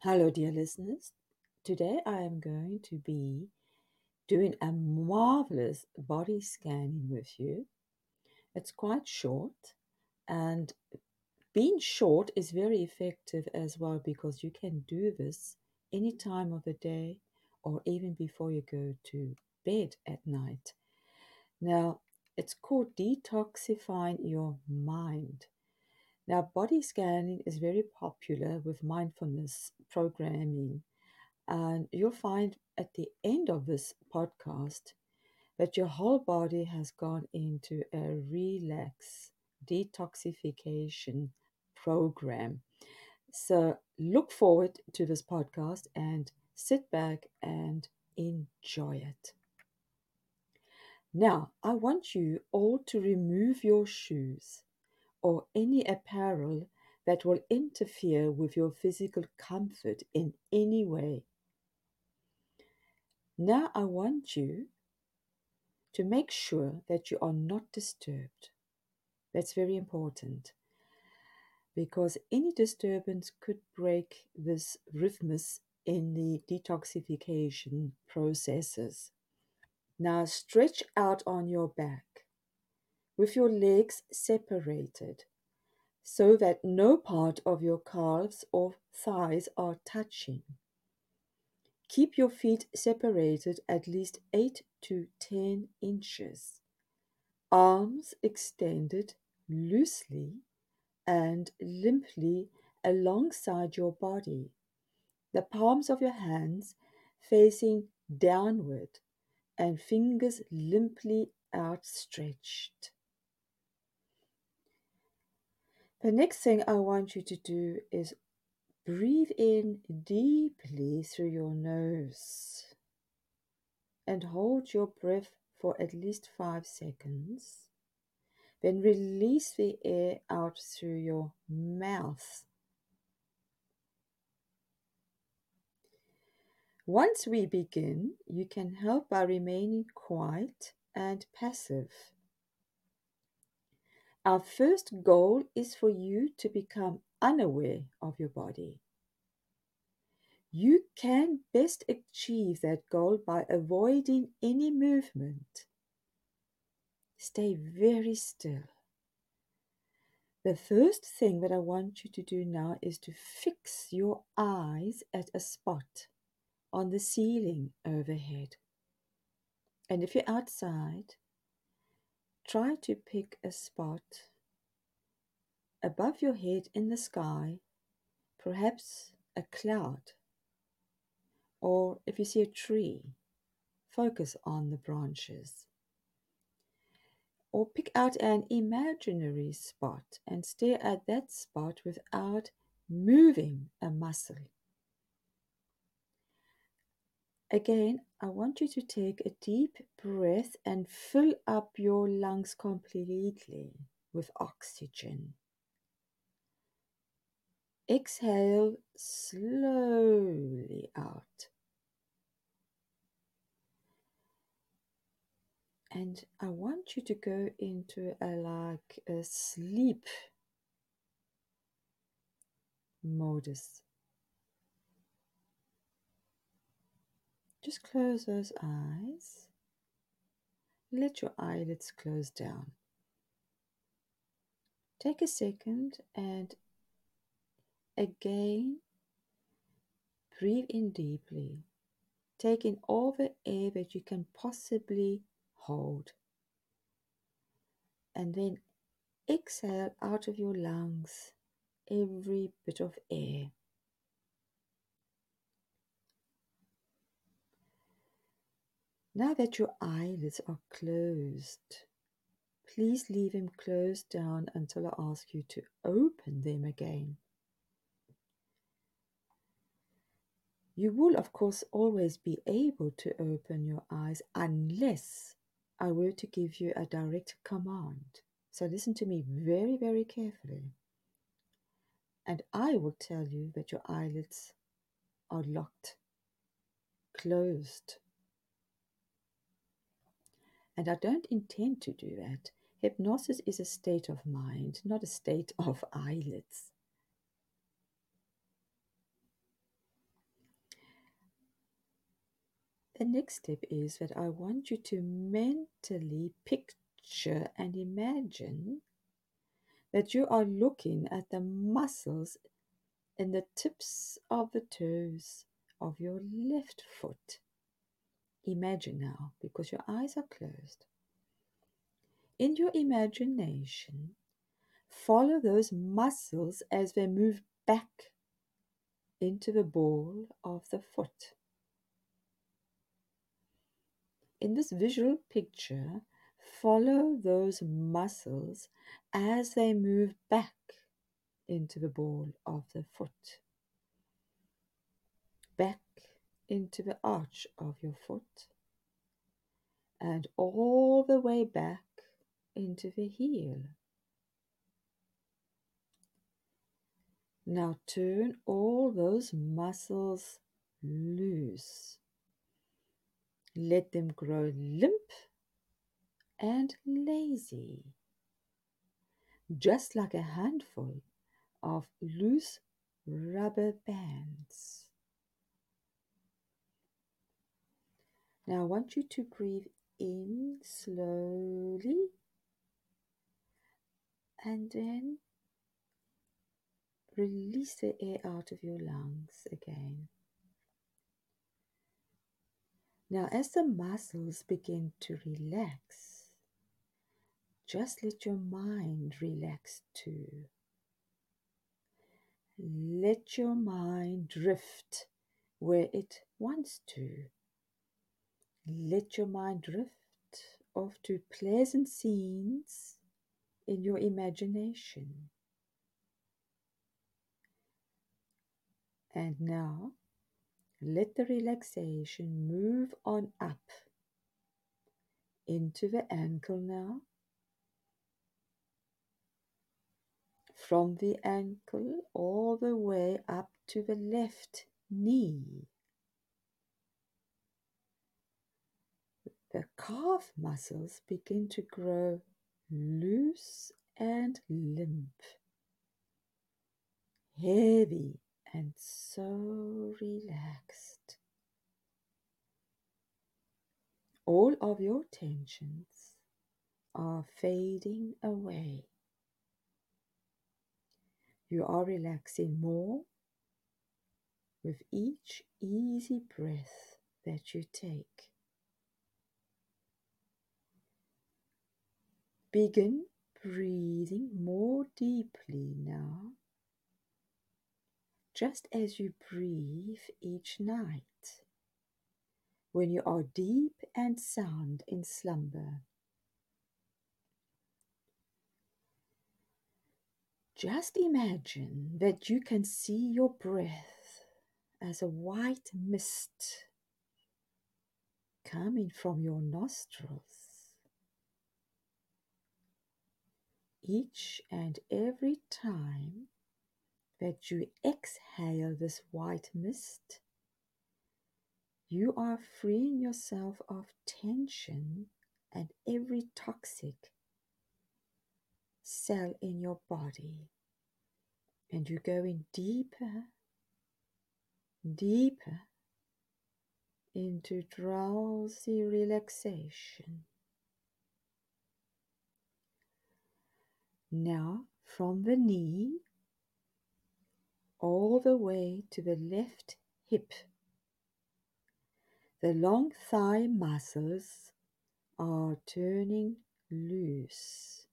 Hello, dear listeners. Today I am going to be doing a marvelous body scanning with you. It's quite short, and being short is very effective as well because you can do this any time of the day or even before you go to bed at night. Now, it's called detoxifying your mind. Now, body scanning is very popular with mindfulness programming, and you'll find at the end of this podcast that your whole body has gone into a relax detoxification program. So, look forward to this podcast and sit back and enjoy it. Now, I want you all to remove your shoes or any apparel that will interfere with your physical comfort in any way. Now I want you to make sure that you are not disturbed. That's very important because any disturbance could break this rhythmus in the detoxification processes. Now stretch out on your back with your legs separated so that no part of your calves or thighs are touching. Keep your feet separated at least 8 to 10 inches. Arms extended loosely and limply alongside your body. The palms of your hands facing downward and fingers limply outstretched. The next thing I want you to do is breathe in deeply through your nose and hold your breath for at least five seconds. Then release the air out through your mouth. Once we begin, you can help by remaining quiet and passive. Our first goal is for you to become unaware of your body. You can best achieve that goal by avoiding any movement. Stay very still. The first thing that I want you to do now is to fix your eyes at a spot on the ceiling overhead. And if you're outside, Try to pick a spot above your head in the sky, perhaps a cloud, or if you see a tree, focus on the branches. Or pick out an imaginary spot and stare at that spot without moving a muscle. Again, I want you to take a deep breath and fill up your lungs completely with oxygen. Exhale slowly out. And I want you to go into a like a sleep modus. Just close those eyes. Let your eyelids close down. Take a second and again breathe in deeply. Take in all the air that you can possibly hold. And then exhale out of your lungs every bit of air. Now that your eyelids are closed, please leave them closed down until I ask you to open them again. You will, of course, always be able to open your eyes unless I were to give you a direct command. So listen to me very, very carefully. And I will tell you that your eyelids are locked, closed, and I don't intend to do that. Hypnosis is a state of mind, not a state of eyelids. The next step is that I want you to mentally picture and imagine that you are looking at the muscles in the tips of the toes of your left foot. Imagine now, because your eyes are closed. In your imagination, follow those muscles as they move back into the ball of the foot. In this visual picture, follow those muscles as they move back into the ball of the foot. Back into the arch of your foot and all the way back into the heel. Now turn all those muscles loose. Let them grow limp and lazy, just like a handful of loose rubber bands. Now I want you to breathe in slowly and then release the air out of your lungs again. Now, as the muscles begin to relax, just let your mind relax too. Let your mind drift where it wants to. Let your mind drift off to pleasant scenes in your imagination. And now let the relaxation move on up into the ankle now. From the ankle all the way up to the left knee. The calf muscles begin to grow loose and limp, heavy and so relaxed. All of your tensions are fading away. You are relaxing more with each easy breath that you take. Begin breathing more deeply now just as you breathe each night when you are deep and sound in slumber. Just imagine that you can see your breath as a white mist coming from your nostrils. Each and every time that you exhale this white mist, you are freeing yourself of tension and every toxic cell in your body. And you're going deeper, deeper into drowsy relaxation. Now, from the knee all the way to the left hip. The long thigh muscles are turning loose,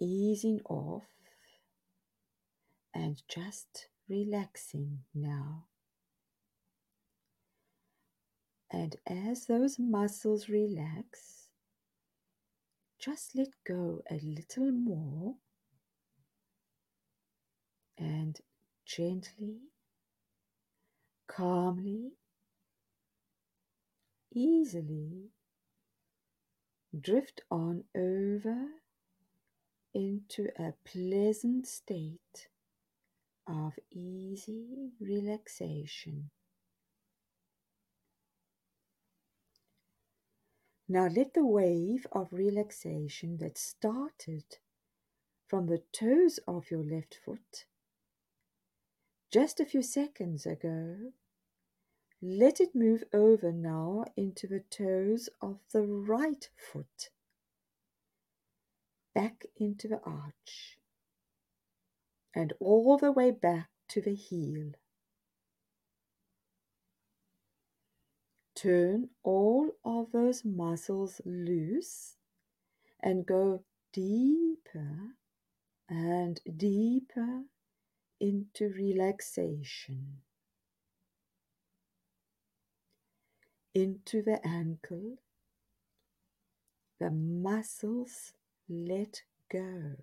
easing off and just relaxing now. And as those muscles relax, just let go a little more and gently, calmly, easily drift on over into a pleasant state of easy relaxation. Now let the wave of relaxation that started from the toes of your left foot just a few seconds ago, let it move over now into the toes of the right foot, back into the arch, and all the way back to the heel. Turn all of those muscles loose and go deeper and deeper into relaxation. Into the ankle, the muscles let go.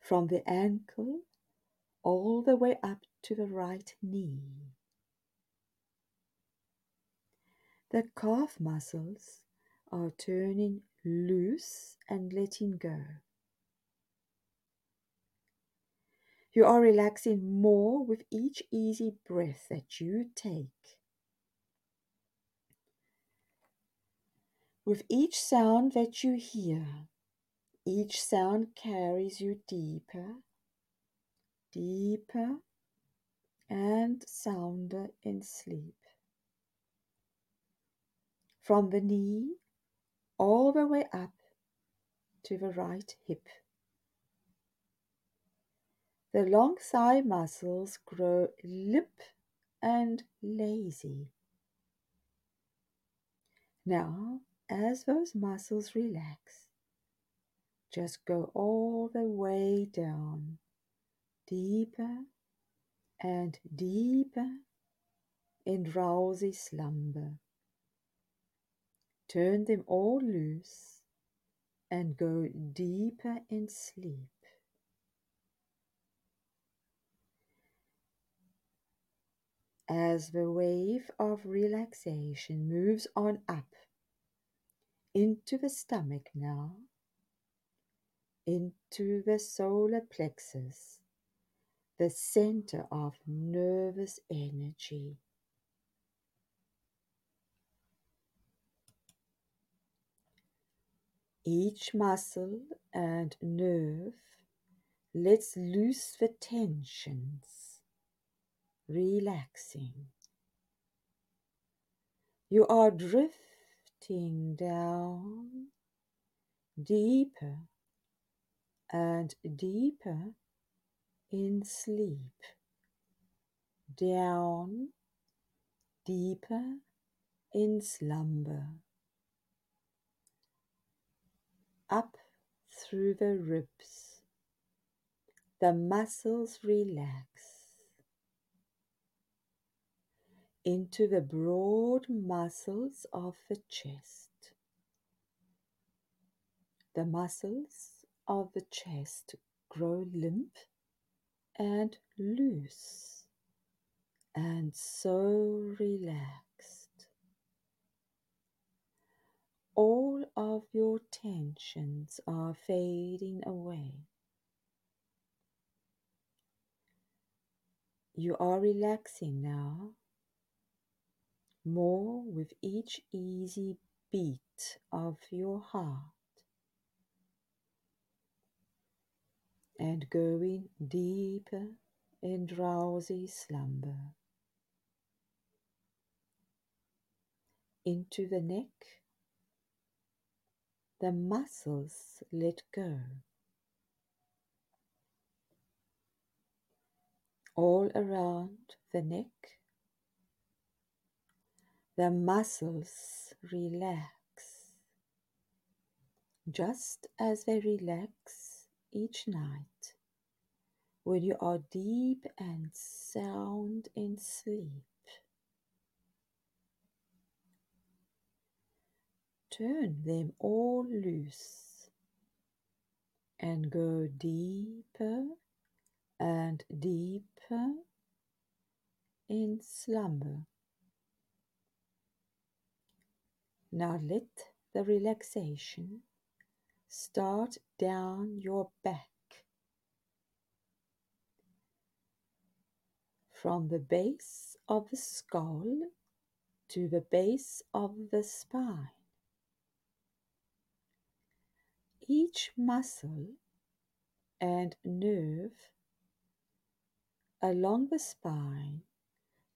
From the ankle all the way up to the right knee. The calf muscles are turning loose and letting go. You are relaxing more with each easy breath that you take. With each sound that you hear, each sound carries you deeper, deeper, and sounder in sleep from the knee all the way up to the right hip. The long thigh muscles grow limp and lazy. Now, as those muscles relax, just go all the way down, deeper and deeper in drowsy slumber. Turn them all loose and go deeper in sleep. As the wave of relaxation moves on up into the stomach now, into the solar plexus, the center of nervous energy. Each muscle and nerve lets loose the tensions, relaxing. You are drifting down deeper and deeper in sleep. Down deeper in slumber. Up through the ribs. The muscles relax into the broad muscles of the chest. The muscles of the chest grow limp and loose and so relaxed. All of your tensions are fading away. You are relaxing now, more with each easy beat of your heart, and going deeper in drowsy slumber. Into the neck the muscles let go. All around the neck, the muscles relax, just as they relax each night when you are deep and sound in sleep. Turn them all loose and go deeper and deeper in slumber. Now let the relaxation start down your back. From the base of the skull to the base of the spine. Each muscle and nerve along the spine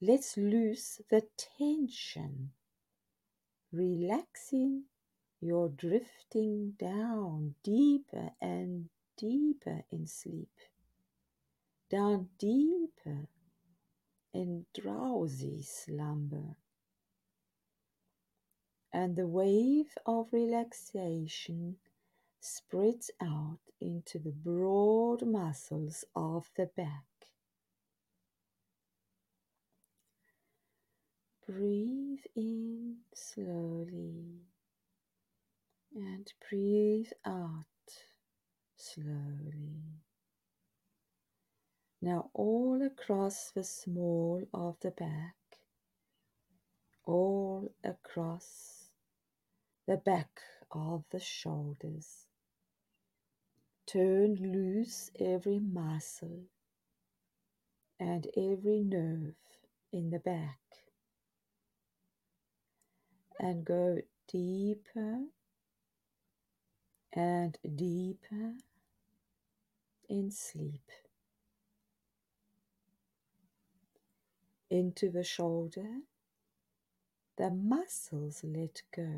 lets loose the tension, relaxing your drifting down deeper and deeper in sleep, down deeper in drowsy slumber. And the wave of relaxation spreads out into the broad muscles of the back. Breathe in slowly and breathe out slowly. Now, all across the small of the back, all across the back of the shoulders. Turn loose every muscle and every nerve in the back and go deeper and deeper in sleep. Into the shoulder, the muscles let go.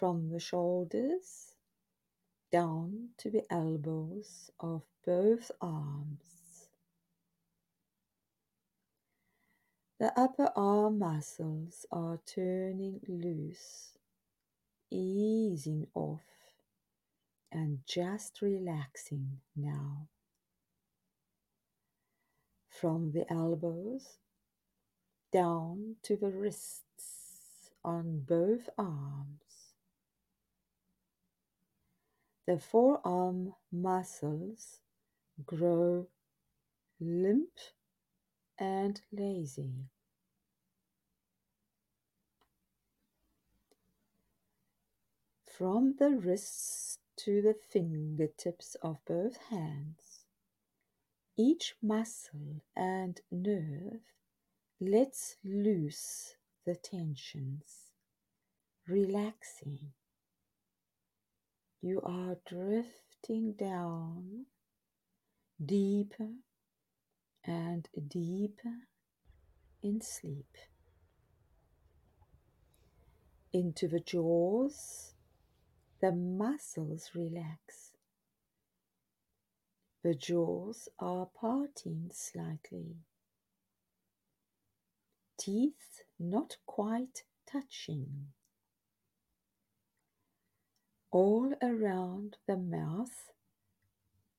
From the shoulders down to the elbows of both arms. The upper arm muscles are turning loose easing off and just relaxing now. From the elbows down to the wrists on both arms. The forearm muscles grow limp and lazy. from the wrists to the fingertips of both hands. Each muscle and nerve lets loose the tensions, relaxing. You are drifting down deeper and deeper in sleep into the jaws the muscles relax. The jaws are parting slightly. Teeth not quite touching. All around the mouth,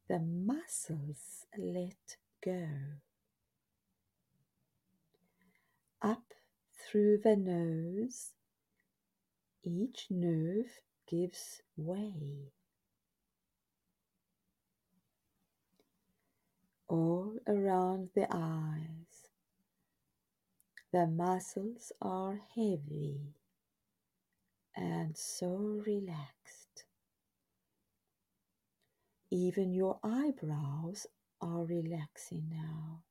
the muscles let go. Up through the nose, each nerve gives way. All around the eyes, the muscles are heavy and so relaxed. Even your eyebrows are relaxing now.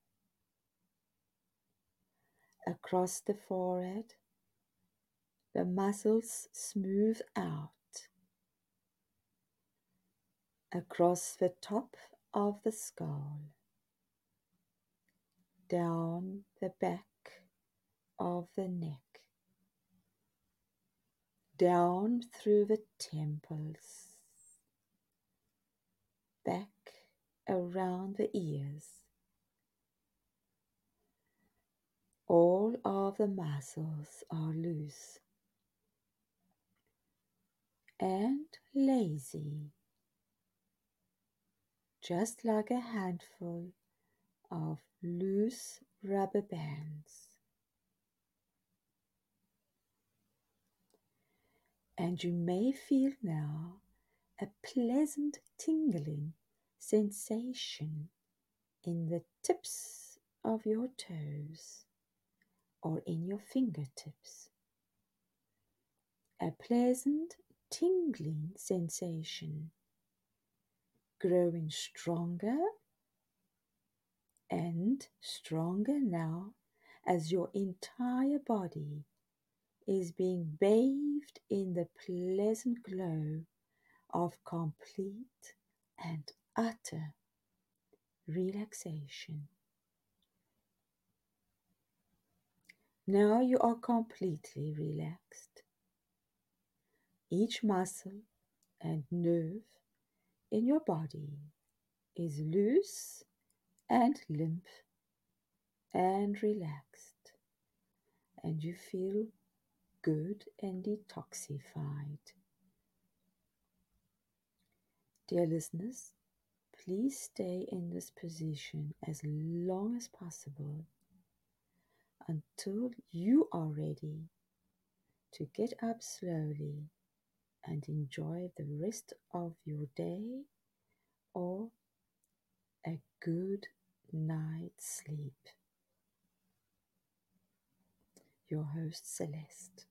Across the forehead, the muscles smooth out across the top of the skull, down the back of the neck, down through the temples, back around the ears. All of the muscles are loose and lazy just like a handful of loose rubber bands. And you may feel now a pleasant tingling sensation in the tips of your toes or in your fingertips. A pleasant tingling sensation growing stronger and stronger now as your entire body is being bathed in the pleasant glow of complete and utter relaxation. Now you are completely relaxed. Each muscle and nerve in your body is loose and limp and relaxed, and you feel good and detoxified. Dear listeners, please stay in this position as long as possible until you are ready to get up slowly and enjoy the rest of your day or a good night's sleep. Your host Celeste.